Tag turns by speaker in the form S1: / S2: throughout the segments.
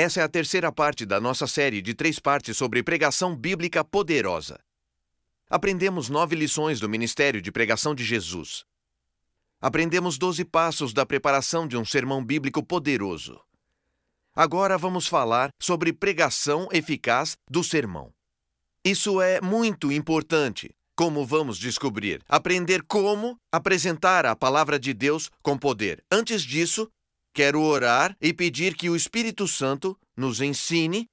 S1: Essa é a terceira parte da nossa série de três partes sobre pregação bíblica poderosa. Aprendemos nove lições do ministério de pregação de Jesus. Aprendemos doze passos da preparação de um sermão bíblico poderoso. Agora vamos falar sobre pregação eficaz do sermão. Isso é muito importante, como vamos descobrir. Aprender como apresentar a palavra de Deus com poder. Antes disso, Quero orar e pedir que o Espírito Santo nos ensine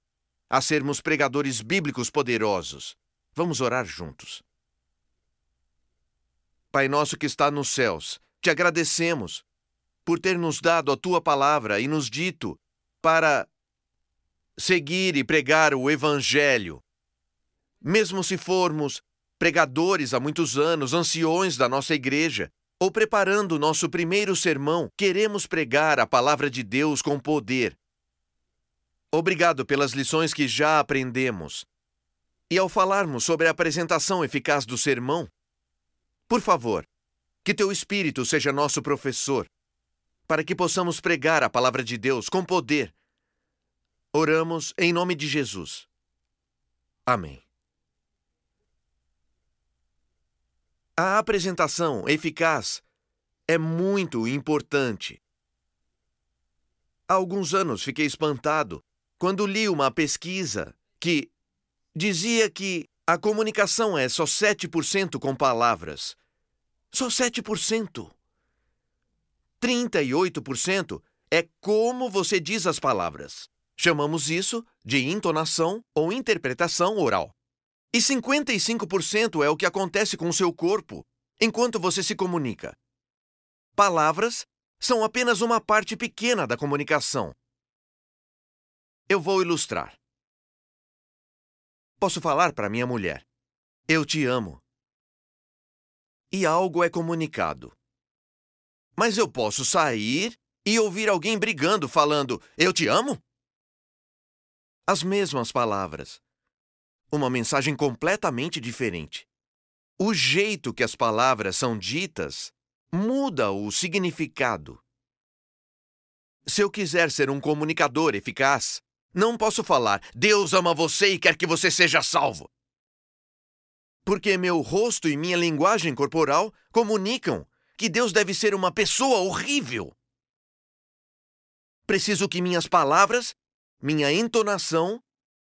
S1: a sermos pregadores bíblicos poderosos. Vamos orar juntos. Pai nosso que está nos céus, te agradecemos por ter nos dado a tua palavra e nos dito para seguir e pregar o Evangelho. Mesmo se formos pregadores há muitos anos, anciões da nossa igreja, ou preparando nosso primeiro sermão, queremos pregar a palavra de Deus com poder. Obrigado pelas lições que já aprendemos. E ao falarmos sobre a apresentação eficaz do sermão, por favor, que teu Espírito seja nosso professor, para que possamos pregar a palavra de Deus com poder. Oramos em nome de Jesus. Amém. A apresentação eficaz é muito importante. Há alguns anos fiquei espantado quando li uma pesquisa que dizia que a comunicação é só 7% com palavras. Só 7%. 38% é como você diz as palavras. Chamamos isso de entonação ou interpretação oral. E 55% é o que acontece com o seu corpo enquanto você se comunica. Palavras são apenas uma parte pequena da comunicação. Eu vou ilustrar. Posso falar para minha mulher: Eu te amo. E algo é comunicado. Mas eu posso sair e ouvir alguém brigando, falando: Eu te amo? As mesmas palavras, uma mensagem completamente diferente. O jeito que as palavras são ditas muda o significado. Se eu quiser ser um comunicador eficaz, não posso falar Deus ama você e quer que você seja salvo. Porque meu rosto e minha linguagem corporal comunicam que Deus deve ser uma pessoa horrível. Preciso que minhas palavras, minha entonação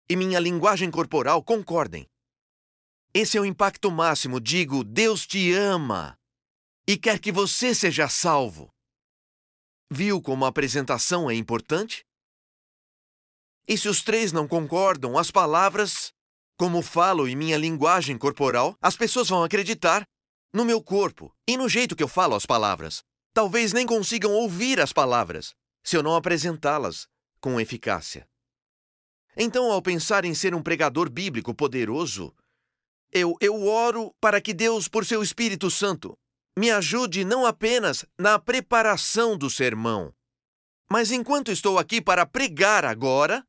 S1: e minha linguagem corporal concordem. Esse é o impacto máximo. Digo, Deus te ama e quer que você seja salvo. Viu como a apresentação é importante? E se os três não concordam, as palavras, como falo e minha linguagem corporal, as pessoas vão acreditar no meu corpo e no jeito que eu falo as palavras. Talvez nem consigam ouvir as palavras se eu não apresentá-las com eficácia. Então, ao pensar em ser um pregador bíblico poderoso, eu, eu oro para que Deus, por seu Espírito Santo, me ajude não apenas na preparação do sermão, mas enquanto estou aqui para pregar agora,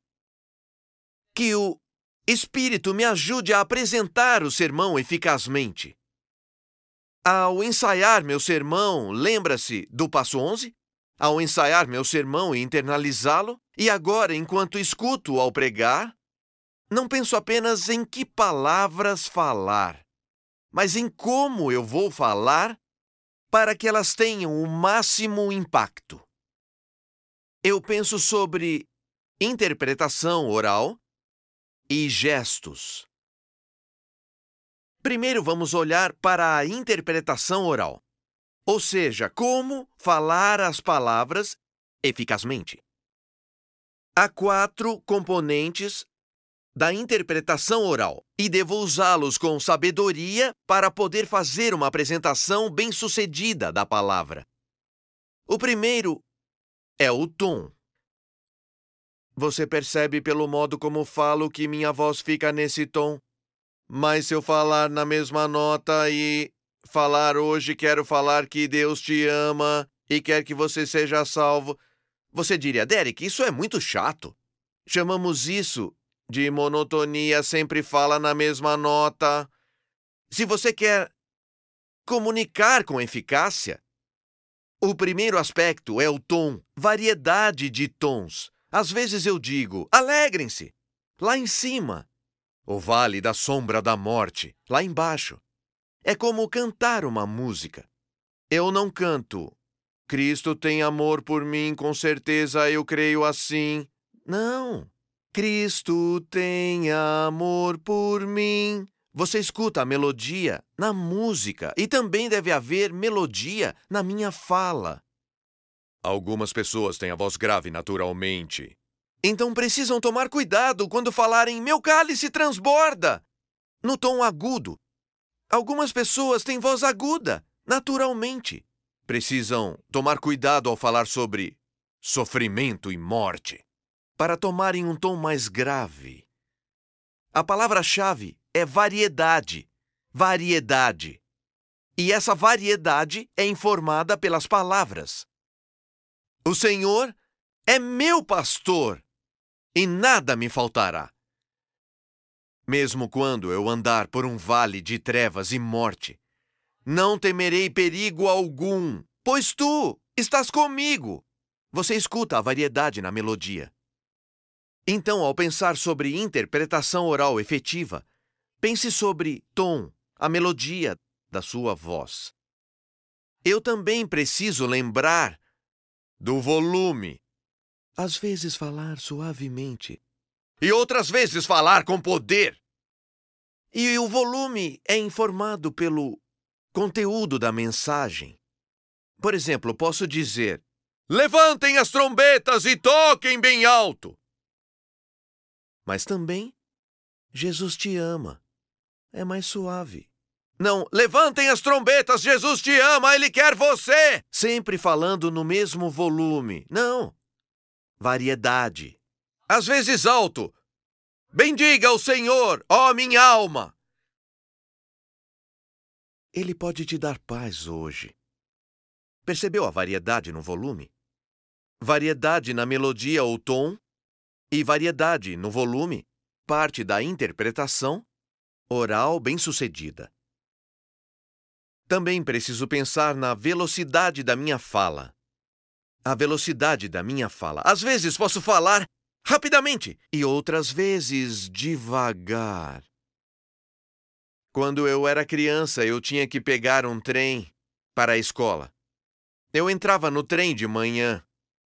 S1: que o Espírito me ajude a apresentar o sermão eficazmente. Ao ensaiar meu sermão, lembra-se do passo 11? Ao ensaiar meu sermão e internalizá-lo, e agora, enquanto escuto ao pregar, não penso apenas em que palavras falar, mas em como eu vou falar para que elas tenham o máximo impacto. Eu penso sobre interpretação oral e gestos. Primeiro vamos olhar para a interpretação oral ou seja, como falar as palavras eficazmente. Há quatro componentes da interpretação oral e devo usá-los com sabedoria para poder fazer uma apresentação bem-sucedida da palavra. O primeiro é o tom. Você percebe pelo modo como falo que minha voz fica nesse tom? Mas se eu falar na mesma nota e falar hoje quero falar que Deus te ama e quer que você seja salvo, você diria, Derek, isso é muito chato. Chamamos isso de monotonia, sempre fala na mesma nota. Se você quer comunicar com eficácia, o primeiro aspecto é o tom, variedade de tons. Às vezes eu digo, alegrem-se, lá em cima. O vale da sombra da morte, lá embaixo. É como cantar uma música. Eu não canto. Cristo tem amor por mim, com certeza eu creio assim. Não. Cristo tem amor por mim. Você escuta a melodia na música e também deve haver melodia na minha fala. Algumas pessoas têm a voz grave naturalmente. Então precisam tomar cuidado quando falarem meu cálice transborda no tom agudo. Algumas pessoas têm voz aguda naturalmente. Precisam tomar cuidado ao falar sobre sofrimento e morte para tomarem um tom mais grave. A palavra-chave é variedade. Variedade. E essa variedade é informada pelas palavras. O Senhor é meu pastor e nada me faltará. Mesmo quando eu andar por um vale de trevas e morte, não temerei perigo algum, pois tu estás comigo. Você escuta a variedade na melodia. Então, ao pensar sobre interpretação oral efetiva, pense sobre tom, a melodia da sua voz. Eu também preciso lembrar do volume. Às vezes falar suavemente e outras vezes falar com poder. E o volume é informado pelo conteúdo da mensagem. Por exemplo, posso dizer: Levantem as trombetas e toquem bem alto. Mas também, Jesus te ama. É mais suave. Não, levantem as trombetas, Jesus te ama, ele quer você! Sempre falando no mesmo volume. Não. Variedade. Às vezes alto. Bendiga o Senhor, ó minha alma! Ele pode te dar paz hoje. Percebeu a variedade no volume? Variedade na melodia ou tom e variedade no volume, parte da interpretação oral bem-sucedida. Também preciso pensar na velocidade da minha fala. A velocidade da minha fala. Às vezes posso falar rapidamente e outras vezes devagar. Quando eu era criança, eu tinha que pegar um trem para a escola. Eu entrava no trem de manhã.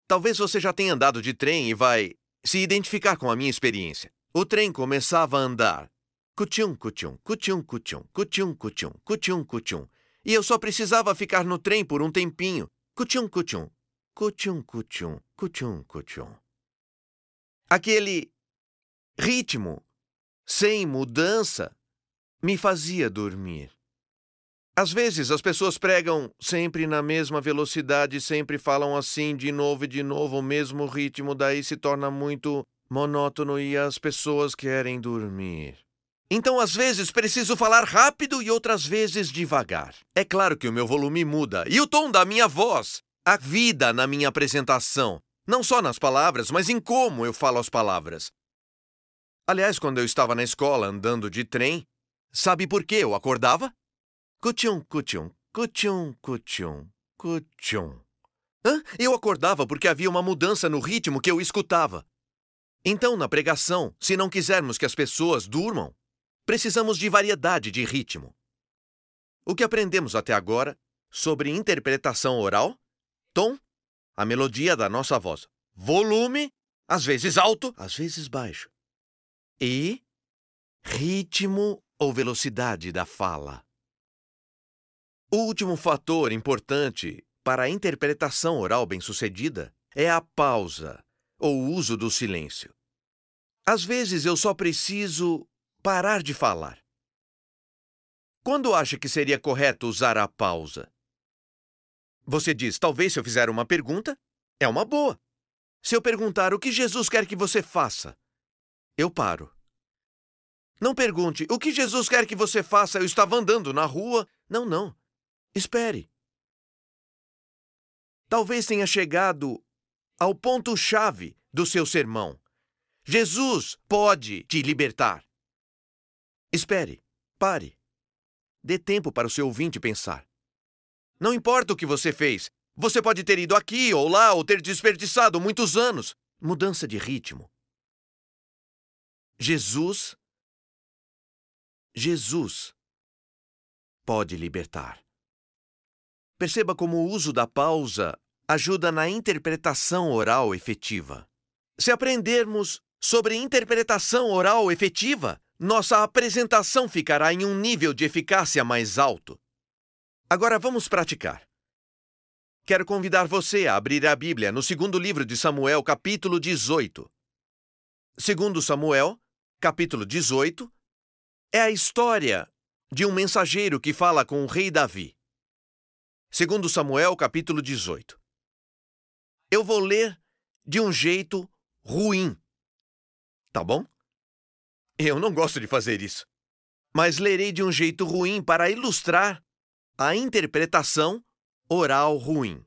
S1: Talvez você já tenha andado de trem e vai se identificar com a minha experiência. O trem começava a andar. Cutium, cutium, cutium, cutium, cutium, cutium, cutium, cutium. E eu só precisava ficar no trem por um tempinho. Cutium, cutium, cutium, cutium, cutium, cutium. Aquele ritmo, sem mudança, me fazia dormir. Às vezes as pessoas pregam sempre na mesma velocidade, sempre falam assim de novo e de novo, o mesmo ritmo, daí se torna muito monótono e as pessoas querem dormir. Então, às vezes, preciso falar rápido e outras vezes devagar. É claro que o meu volume muda e o tom da minha voz, a vida na minha apresentação, não só nas palavras, mas em como eu falo as palavras. Aliás, quando eu estava na escola andando de trem, sabe por que eu acordava? Cuchum, cuchum, cuchum, cuchum, cuchum. Hã? Eu acordava porque havia uma mudança no ritmo que eu escutava. Então, na pregação, se não quisermos que as pessoas durmam, precisamos de variedade de ritmo. O que aprendemos até agora sobre interpretação oral? Tom, a melodia da nossa voz. Volume, às vezes alto, às vezes baixo. E ritmo ou velocidade da fala. O último fator importante para a interpretação oral bem-sucedida é a pausa, ou uso do silêncio. Às vezes eu só preciso parar de falar. Quando acha que seria correto usar a pausa? Você diz, talvez se eu fizer uma pergunta, é uma boa. Se eu perguntar o que Jesus quer que você faça, eu paro. Não pergunte o que Jesus quer que você faça. Eu estava andando na rua. Não, não. Espere. Talvez tenha chegado ao ponto-chave do seu sermão. Jesus pode te libertar. Espere, pare. Dê tempo para o seu ouvinte pensar. Não importa o que você fez, você pode ter ido aqui ou lá ou ter desperdiçado muitos anos. Mudança de ritmo. Jesus. Jesus pode libertar. Perceba como o uso da pausa ajuda na interpretação oral efetiva. Se aprendermos sobre interpretação oral efetiva, nossa apresentação ficará em um nível de eficácia mais alto. Agora vamos praticar. Quero convidar você a abrir a Bíblia no segundo livro de Samuel, capítulo 18. Segundo Samuel, capítulo 18, é a história de um mensageiro que fala com o rei Davi. Segundo Samuel, capítulo 18. Eu vou ler de um jeito ruim. Tá bom? Eu não gosto de fazer isso. Mas lerei de um jeito ruim para ilustrar a interpretação oral ruim.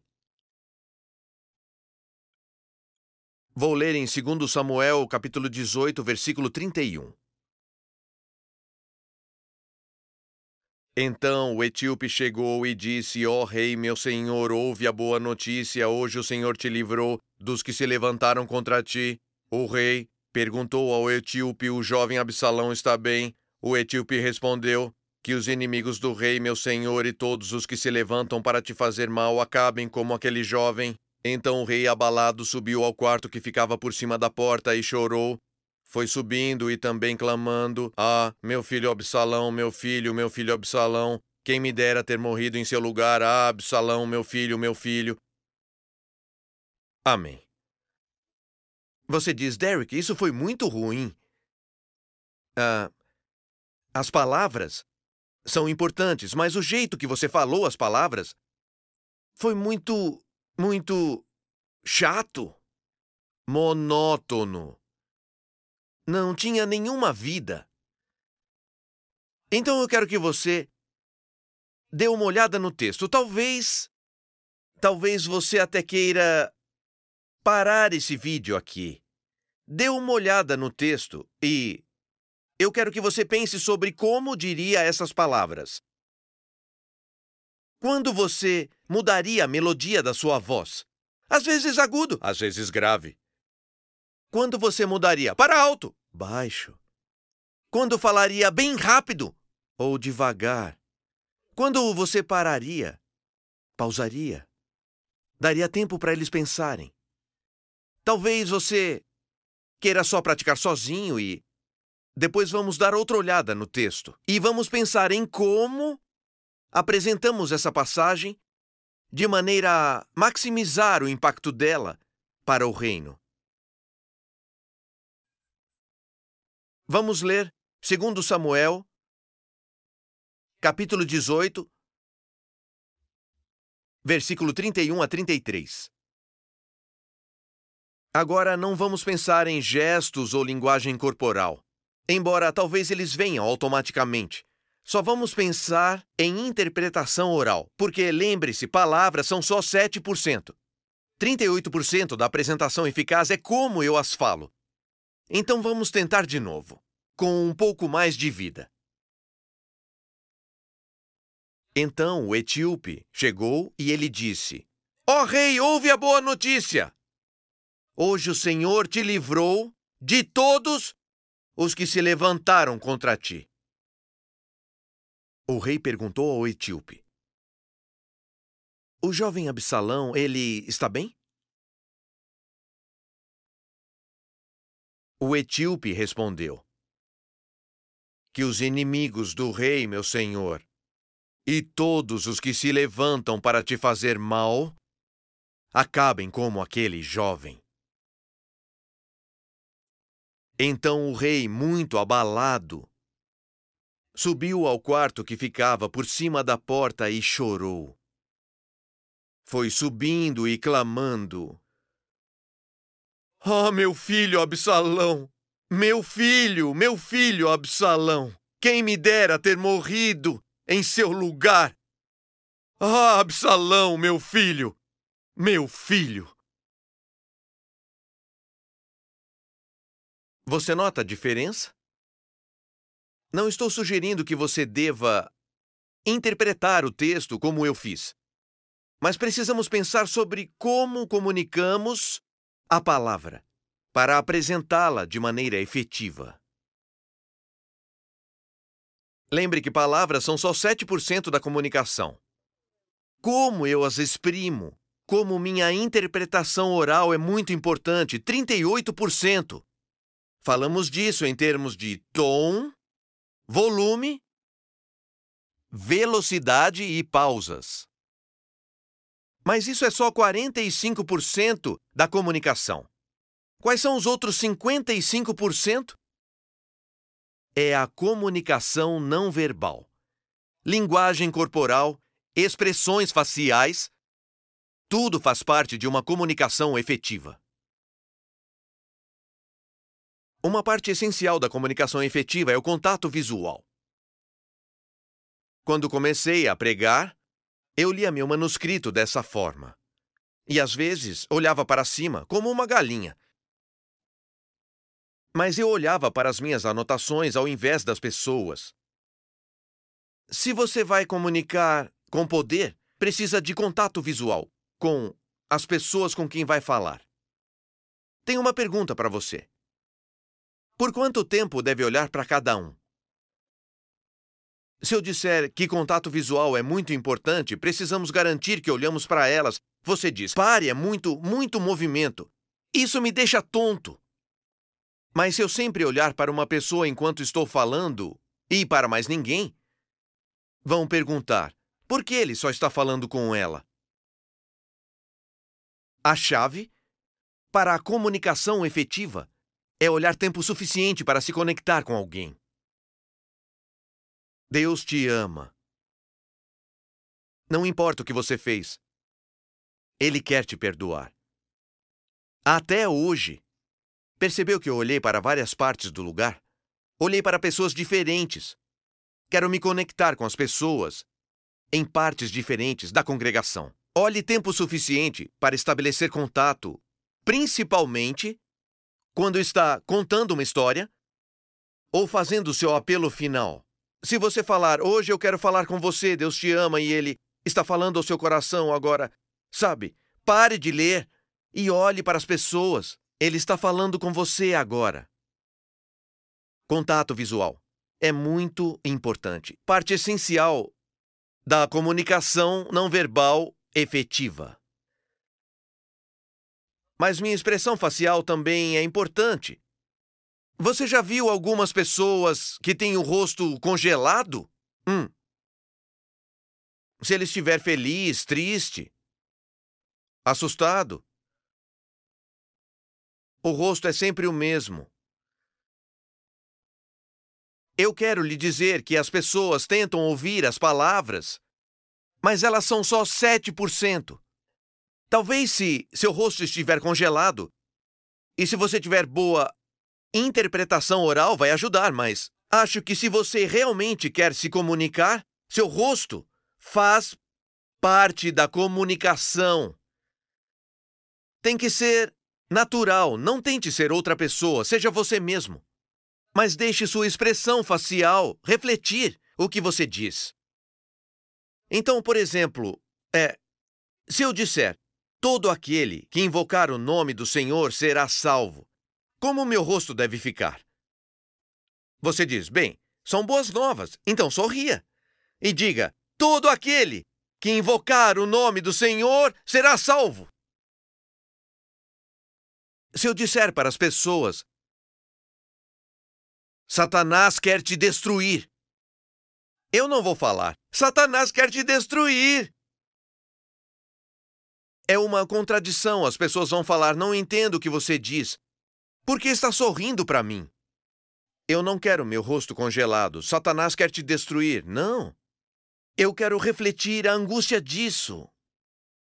S1: Vou ler em 2 Samuel, capítulo 18, versículo 31. Então o etíope chegou e disse: Ó oh, rei, meu senhor, ouve a boa notícia. Hoje o Senhor te livrou dos que se levantaram contra ti. O rei perguntou ao etíope: O jovem Absalão está bem? O etíope respondeu: Que os inimigos do rei, meu senhor, e todos os que se levantam para te fazer mal acabem como aquele jovem. Então o rei, abalado, subiu ao quarto que ficava por cima da porta e chorou. Foi subindo e também clamando: Ah, meu filho Absalão, meu filho, meu filho Absalão, quem me dera ter morrido em seu lugar, ah, Absalão, meu filho, meu filho. Amém. Você diz, Derek, isso foi muito ruim. Ah, as palavras são importantes, mas o jeito que você falou as palavras foi muito, muito chato, monótono não tinha nenhuma vida. Então eu quero que você dê uma olhada no texto. Talvez. Talvez você até queira parar esse vídeo aqui. Dê uma olhada no texto e. Eu quero que você pense sobre como diria essas palavras. Quando você mudaria a melodia da sua voz? Às vezes agudo, às vezes grave. Quando você mudaria para alto, baixo? Quando falaria bem rápido ou devagar? Quando você pararia, pausaria? Daria tempo para eles pensarem. Talvez você queira só praticar sozinho e depois vamos dar outra olhada no texto e vamos pensar em como apresentamos essa passagem de maneira a maximizar o impacto dela para o reino. Vamos ler 2 Samuel, capítulo 18, versículo 31 a 33. Agora não vamos pensar em gestos ou linguagem corporal, embora talvez eles venham automaticamente. Só vamos pensar em interpretação oral, porque lembre-se, palavras são só 7%. 38% da apresentação eficaz é como eu as falo. Então vamos tentar de novo, com um pouco mais de vida. Então o etíope chegou e ele disse: Ó oh, rei, ouve a boa notícia! Hoje o Senhor te livrou de todos os que se levantaram contra ti. O rei perguntou ao etíope: O jovem Absalão, ele está bem? O etíope respondeu: Que os inimigos do rei, meu senhor, e todos os que se levantam para te fazer mal, acabem como aquele jovem. Então o rei, muito abalado, subiu ao quarto que ficava por cima da porta e chorou. Foi subindo e clamando: Ah, oh, meu filho Absalão! Meu filho, meu filho Absalão! Quem me dera ter morrido em seu lugar! Ah, Absalão, meu filho! Meu filho! Você nota a diferença? Não estou sugerindo que você deva interpretar o texto como eu fiz. Mas precisamos pensar sobre como comunicamos a palavra para apresentá-la de maneira efetiva. Lembre que palavras são só 7% da comunicação. Como eu as exprimo, como minha interpretação oral é muito importante, 38%. Falamos disso em termos de tom, volume, velocidade e pausas. Mas isso é só 45% da comunicação. Quais são os outros 55%? É a comunicação não verbal. Linguagem corporal, expressões faciais, tudo faz parte de uma comunicação efetiva. Uma parte essencial da comunicação efetiva é o contato visual. Quando comecei a pregar, eu lia meu manuscrito dessa forma. E às vezes olhava para cima, como uma galinha. Mas eu olhava para as minhas anotações ao invés das pessoas. Se você vai comunicar com poder, precisa de contato visual com as pessoas com quem vai falar. Tenho uma pergunta para você. Por quanto tempo deve olhar para cada um? Se eu disser que contato visual é muito importante, precisamos garantir que olhamos para elas. Você diz, pare, é muito, muito movimento. Isso me deixa tonto. Mas se eu sempre olhar para uma pessoa enquanto estou falando e para mais ninguém, vão perguntar: por que ele só está falando com ela? A chave para a comunicação efetiva é olhar tempo suficiente para se conectar com alguém. Deus te ama. Não importa o que você fez, Ele quer te perdoar. Até hoje, percebeu que eu olhei para várias partes do lugar? Olhei para pessoas diferentes. Quero me conectar com as pessoas em partes diferentes da congregação. Olhe tempo suficiente para estabelecer contato, principalmente quando está contando uma história ou fazendo o seu apelo final. Se você falar, hoje eu quero falar com você, Deus te ama e ele está falando ao seu coração agora, sabe, pare de ler e olhe para as pessoas. Ele está falando com você agora. Contato visual é muito importante, parte essencial da comunicação não verbal efetiva. Mas minha expressão facial também é importante. Você já viu algumas pessoas que têm o rosto congelado? Hum. Se ele estiver feliz, triste, assustado, o rosto é sempre o mesmo. Eu quero lhe dizer que as pessoas tentam ouvir as palavras, mas elas são só 7%. Talvez se seu rosto estiver congelado e se você tiver boa interpretação oral vai ajudar, mas acho que se você realmente quer se comunicar, seu rosto faz parte da comunicação. Tem que ser natural, não tente ser outra pessoa, seja você mesmo. Mas deixe sua expressão facial refletir o que você diz. Então, por exemplo, é, se eu disser Todo aquele que invocar o nome do Senhor será salvo. Como o meu rosto deve ficar? Você diz: Bem, são boas novas, então sorria. E diga: Todo aquele que invocar o nome do Senhor será salvo. Se eu disser para as pessoas: Satanás quer te destruir, eu não vou falar: Satanás quer te destruir. É uma contradição. As pessoas vão falar: não entendo o que você diz. Por que está sorrindo para mim? Eu não quero meu rosto congelado. Satanás quer te destruir. Não. Eu quero refletir a angústia disso.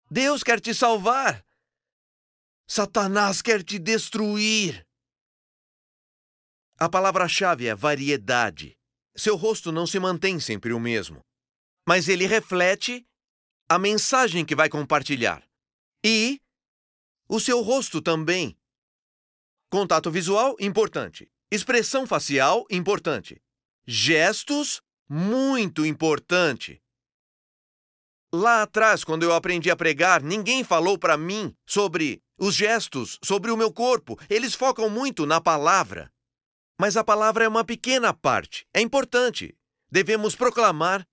S1: Deus quer te salvar. Satanás quer te destruir. A palavra-chave é variedade. Seu rosto não se mantém sempre o mesmo, mas ele reflete a mensagem que vai compartilhar. E o seu rosto também. Contato visual, importante. Expressão facial, importante. Gestos, muito importante. Lá atrás, quando eu aprendi a pregar, ninguém falou para mim sobre os gestos, sobre o meu corpo. Eles focam muito na palavra. Mas a palavra é uma pequena parte. É importante. Devemos proclamar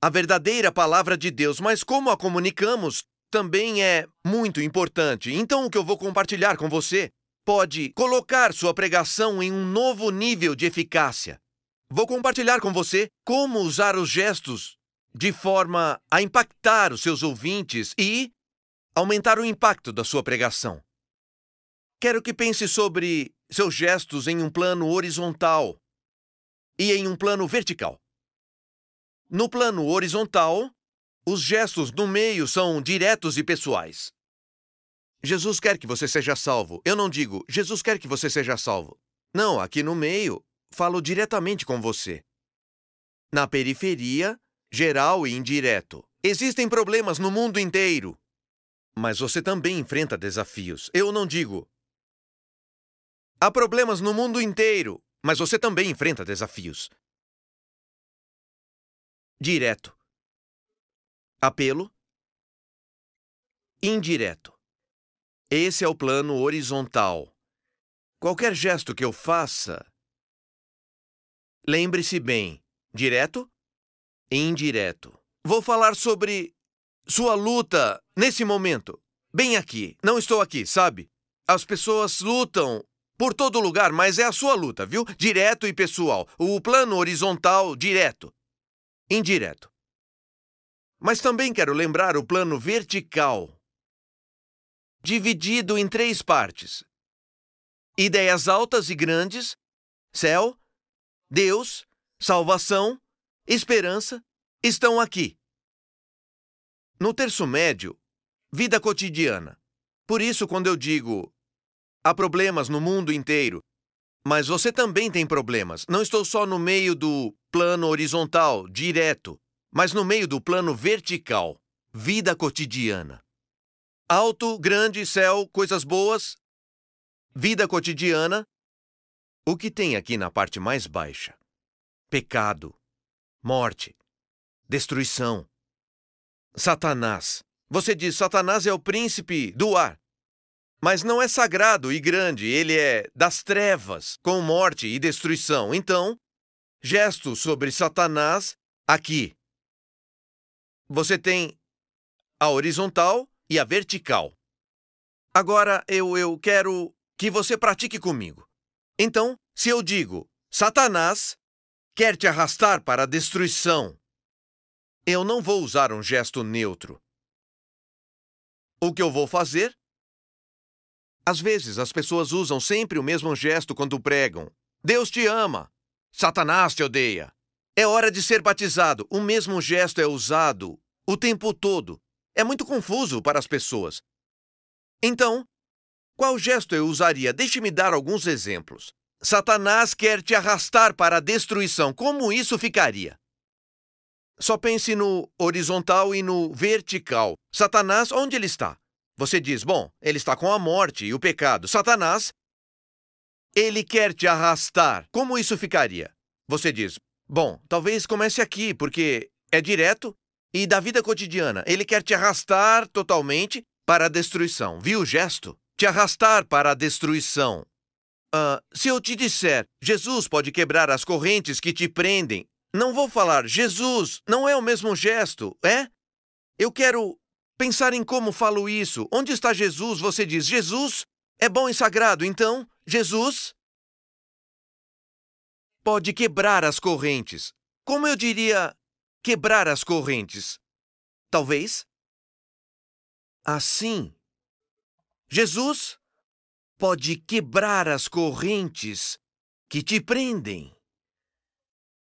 S1: a verdadeira palavra de Deus, mas como a comunicamos também é muito importante. Então, o que eu vou compartilhar com você pode colocar sua pregação em um novo nível de eficácia. Vou compartilhar com você como usar os gestos de forma a impactar os seus ouvintes e aumentar o impacto da sua pregação. Quero que pense sobre seus gestos em um plano horizontal e em um plano vertical. No plano horizontal, os gestos no meio são diretos e pessoais. Jesus quer que você seja salvo. Eu não digo, Jesus quer que você seja salvo. Não, aqui no meio, falo diretamente com você. Na periferia, geral e indireto. Existem problemas no mundo inteiro. Mas você também enfrenta desafios. Eu não digo. Há problemas no mundo inteiro, mas você também enfrenta desafios. Direto. Apelo. Indireto. Esse é o plano horizontal. Qualquer gesto que eu faça, lembre-se bem: direto e indireto. Vou falar sobre sua luta nesse momento, bem aqui. Não estou aqui, sabe? As pessoas lutam por todo lugar, mas é a sua luta, viu? Direto e pessoal. O plano horizontal, direto. Indireto. Mas também quero lembrar o plano vertical dividido em três partes: ideias altas e grandes, céu, Deus, salvação, esperança, estão aqui. No terço médio, vida cotidiana. Por isso, quando eu digo há problemas no mundo inteiro, mas você também tem problemas. Não estou só no meio do plano horizontal, direto, mas no meio do plano vertical, vida cotidiana. Alto, grande, céu, coisas boas, vida cotidiana. O que tem aqui na parte mais baixa? Pecado, morte, destruição. Satanás. Você diz: Satanás é o príncipe do ar. Mas não é sagrado e grande, ele é das trevas, com morte e destruição. Então, gesto sobre Satanás aqui. Você tem a horizontal e a vertical. Agora eu, eu quero que você pratique comigo. Então, se eu digo, Satanás quer te arrastar para a destruição, eu não vou usar um gesto neutro. O que eu vou fazer? Às vezes as pessoas usam sempre o mesmo gesto quando pregam. Deus te ama. Satanás te odeia. É hora de ser batizado. O mesmo gesto é usado o tempo todo. É muito confuso para as pessoas. Então, qual gesto eu usaria? Deixe-me dar alguns exemplos. Satanás quer te arrastar para a destruição. Como isso ficaria? Só pense no horizontal e no vertical. Satanás, onde ele está? Você diz, bom, ele está com a morte e o pecado. Satanás, ele quer te arrastar. Como isso ficaria? Você diz, bom, talvez comece aqui, porque é direto e da vida cotidiana. Ele quer te arrastar totalmente para a destruição. Viu o gesto? Te arrastar para a destruição. Uh, se eu te disser, Jesus pode quebrar as correntes que te prendem, não vou falar, Jesus, não é o mesmo gesto, é? Eu quero pensar em como falo isso. Onde está Jesus? Você diz, Jesus é bom e sagrado, então, Jesus pode quebrar as correntes. Como eu diria quebrar as correntes. Talvez. Assim. Jesus pode quebrar as correntes que te prendem.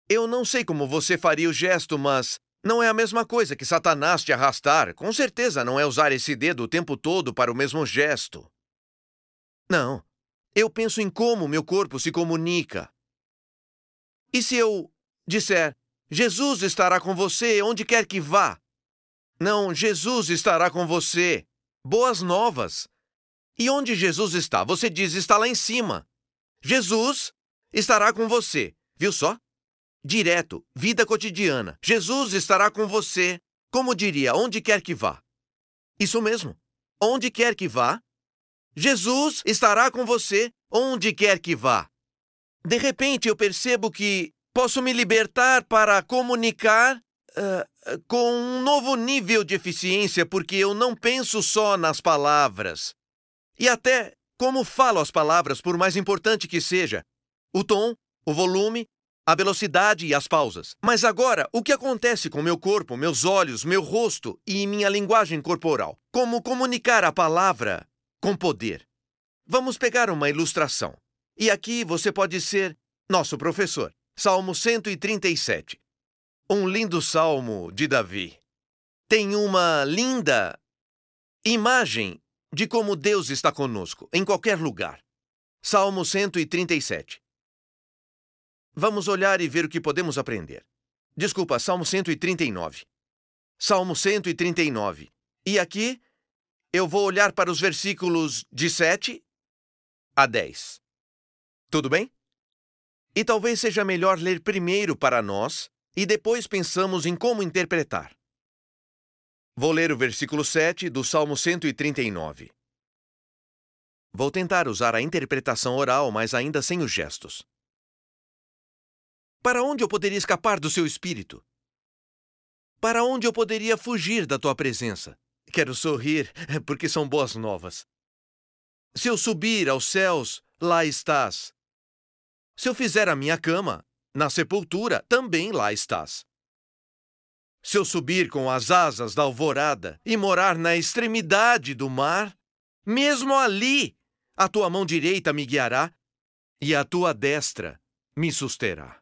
S1: Eu não sei como você faria o gesto, mas não é a mesma coisa que Satanás te arrastar. Com certeza não é usar esse dedo o tempo todo para o mesmo gesto. Não. Eu penso em como meu corpo se comunica. E se eu disser, Jesus estará com você onde quer que vá? Não, Jesus estará com você. Boas novas. E onde Jesus está? Você diz, está lá em cima. Jesus estará com você. Viu só? Direto, vida cotidiana. Jesus estará com você. Como diria, onde quer que vá. Isso mesmo. Onde quer que vá, Jesus estará com você onde quer que vá. De repente eu percebo que posso me libertar para comunicar uh, com um novo nível de eficiência, porque eu não penso só nas palavras. E até como falo as palavras, por mais importante que seja. O tom, o volume, a velocidade e as pausas. Mas agora, o que acontece com meu corpo, meus olhos, meu rosto e minha linguagem corporal? Como comunicar a palavra com poder. Vamos pegar uma ilustração. E aqui você pode ser nosso professor. Salmo 137. Um lindo salmo de Davi. Tem uma linda imagem de como Deus está conosco, em qualquer lugar. Salmo 137. Vamos olhar e ver o que podemos aprender. Desculpa, Salmo 139. Salmo 139. E aqui eu vou olhar para os versículos de 7 a 10. Tudo bem? E talvez seja melhor ler primeiro para nós e depois pensamos em como interpretar. Vou ler o versículo 7 do Salmo 139. Vou tentar usar a interpretação oral, mas ainda sem os gestos. Para onde eu poderia escapar do seu espírito? Para onde eu poderia fugir da tua presença? Quero sorrir, porque são boas novas. Se eu subir aos céus, lá estás. Se eu fizer a minha cama, na sepultura, também lá estás. Se eu subir com as asas da alvorada e morar na extremidade do mar, mesmo ali a tua mão direita me guiará e a tua destra me susterá.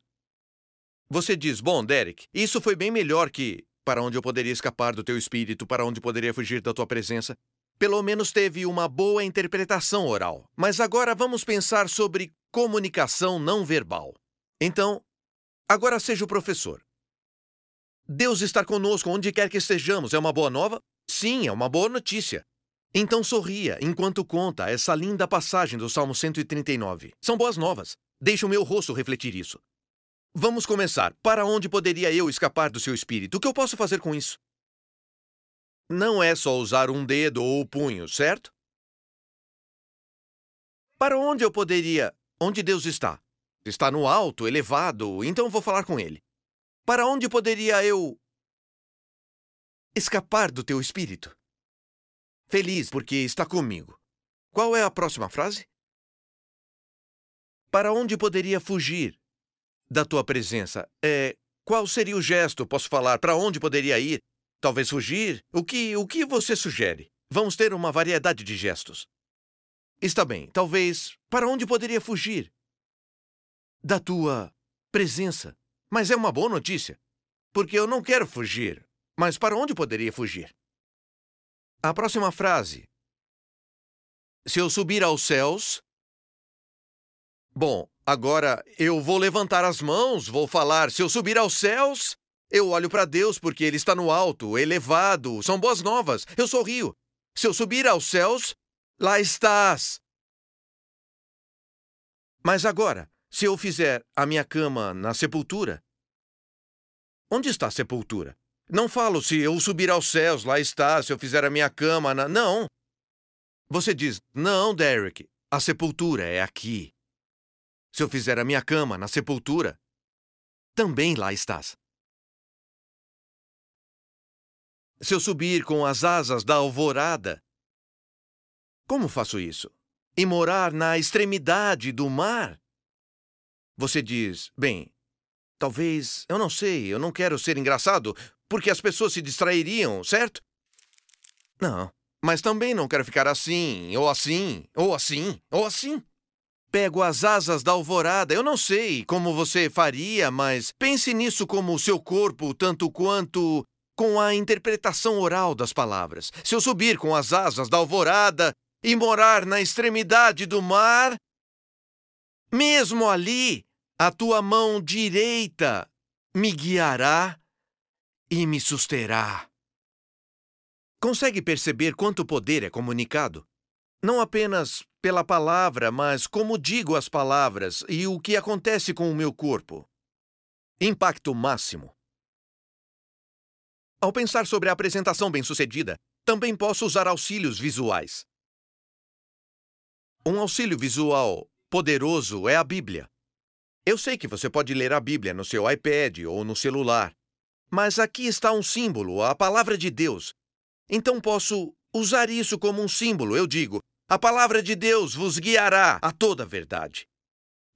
S1: Você diz, bom, Derek, isso foi bem melhor que para onde eu poderia escapar do teu espírito, para onde poderia fugir da tua presença. Pelo menos teve uma boa interpretação oral. Mas agora vamos pensar sobre comunicação não verbal. Então, agora seja o professor. Deus estar conosco onde quer que estejamos é uma boa nova? Sim, é uma boa notícia. Então sorria enquanto conta essa linda passagem do Salmo 139. São boas novas. Deixe o meu rosto refletir isso. Vamos começar. Para onde poderia eu escapar do seu espírito? O que eu posso fazer com isso? Não é só usar um dedo ou o punho, certo? Para onde eu poderia. Onde Deus está? Está no alto, elevado, então vou falar com ele. Para onde poderia eu. escapar do teu espírito? Feliz porque está comigo. Qual é a próxima frase? Para onde poderia fugir da tua presença. É, qual seria o gesto? Posso falar para onde poderia ir? Talvez fugir? O que, o que você sugere? Vamos ter uma variedade de gestos. Está bem, talvez para onde poderia fugir? Da tua presença. Mas é uma boa notícia, porque eu não quero fugir. Mas para onde poderia fugir? A próxima frase. Se eu subir aos céus. Bom, Agora eu vou levantar as mãos, vou falar: se eu subir aos céus, eu olho para Deus porque Ele está no alto, elevado, são boas novas, eu sorrio. Se eu subir aos céus, lá estás. Mas agora, se eu fizer a minha cama na sepultura, onde está a sepultura? Não falo se eu subir aos céus, lá está, se eu fizer a minha cama na. Não. Você diz: não, Derek, a sepultura é aqui. Se eu fizer a minha cama na sepultura, também lá estás. Se eu subir com as asas da alvorada, como faço isso? E morar na extremidade do mar? Você diz, bem, talvez, eu não sei, eu não quero ser engraçado, porque as pessoas se distrairiam, certo? Não, Mas também não quero ficar assim, ou assim, ou assim, ou assim. Pego as asas da alvorada. Eu não sei como você faria, mas pense nisso como o seu corpo, tanto quanto com a interpretação oral das palavras. Se eu subir com as asas da alvorada e morar na extremidade do mar, mesmo ali, a tua mão direita me guiará e me susterá. Consegue perceber quanto poder é comunicado? Não apenas pela palavra, mas como digo as palavras e o que acontece com o meu corpo. Impacto máximo. Ao pensar sobre a apresentação bem-sucedida, também posso usar auxílios visuais. Um auxílio visual poderoso é a Bíblia. Eu sei que você pode ler a Bíblia no seu iPad ou no celular, mas aqui está um símbolo, a palavra de Deus. Então posso usar isso como um símbolo. Eu digo: a palavra de Deus vos guiará a toda a verdade.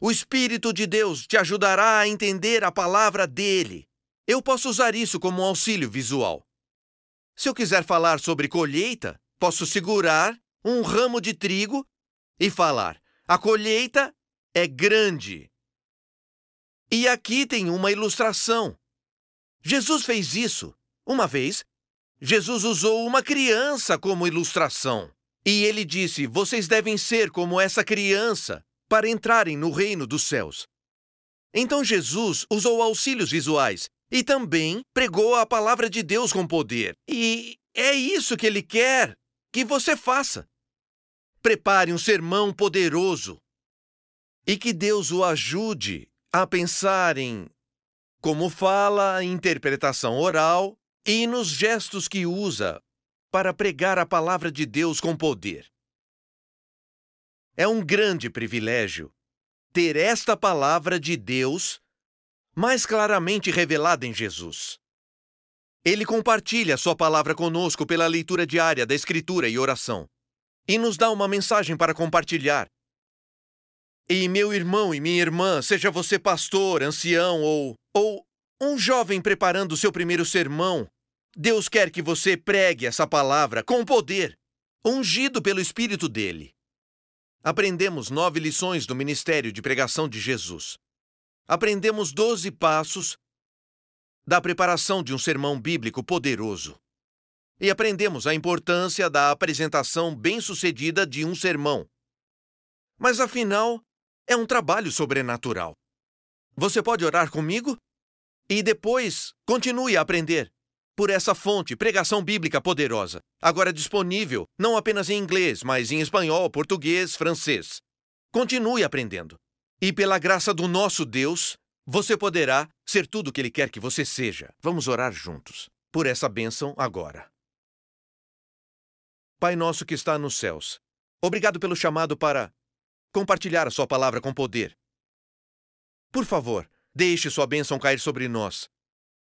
S1: O Espírito de Deus te ajudará a entender a palavra dele. Eu posso usar isso como um auxílio visual. Se eu quiser falar sobre colheita, posso segurar um ramo de trigo e falar: a colheita é grande. E aqui tem uma ilustração. Jesus fez isso. Uma vez, Jesus usou uma criança como ilustração. E ele disse: Vocês devem ser como essa criança para entrarem no reino dos céus. Então Jesus usou auxílios visuais e também pregou a palavra de Deus com poder. E é isso que ele quer que você faça. Prepare um sermão poderoso e que Deus o ajude a pensar em como fala, interpretação oral e nos gestos que usa para pregar a palavra de Deus com poder. É um grande privilégio ter esta palavra de Deus mais claramente revelada em Jesus. Ele compartilha sua palavra conosco pela leitura diária da Escritura e oração, e nos dá uma mensagem para compartilhar. E meu irmão e minha irmã, seja você pastor, ancião ou, ou um jovem preparando seu primeiro sermão, Deus quer que você pregue essa palavra com poder, ungido pelo Espírito dele. Aprendemos nove lições do ministério de pregação de Jesus. Aprendemos doze passos da preparação de um sermão bíblico poderoso. E aprendemos a importância da apresentação bem-sucedida de um sermão. Mas afinal, é um trabalho sobrenatural. Você pode orar comigo? E depois, continue a aprender por essa fonte, pregação bíblica poderosa, agora disponível não apenas em inglês, mas em espanhol, português, francês. Continue aprendendo. E pela graça do nosso Deus, você poderá ser tudo o que Ele quer que você seja. Vamos orar juntos por essa bênção agora. Pai nosso que está nos céus, obrigado pelo chamado para compartilhar a Sua palavra com poder. Por favor, deixe Sua bênção cair sobre nós.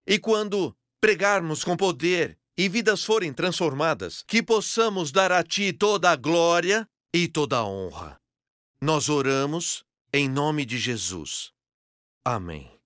S1: E quando pregarmos com poder e vidas forem transformadas, que possamos dar a Ti toda a glória e toda a honra. Nós oramos em nome de Jesus. Amém.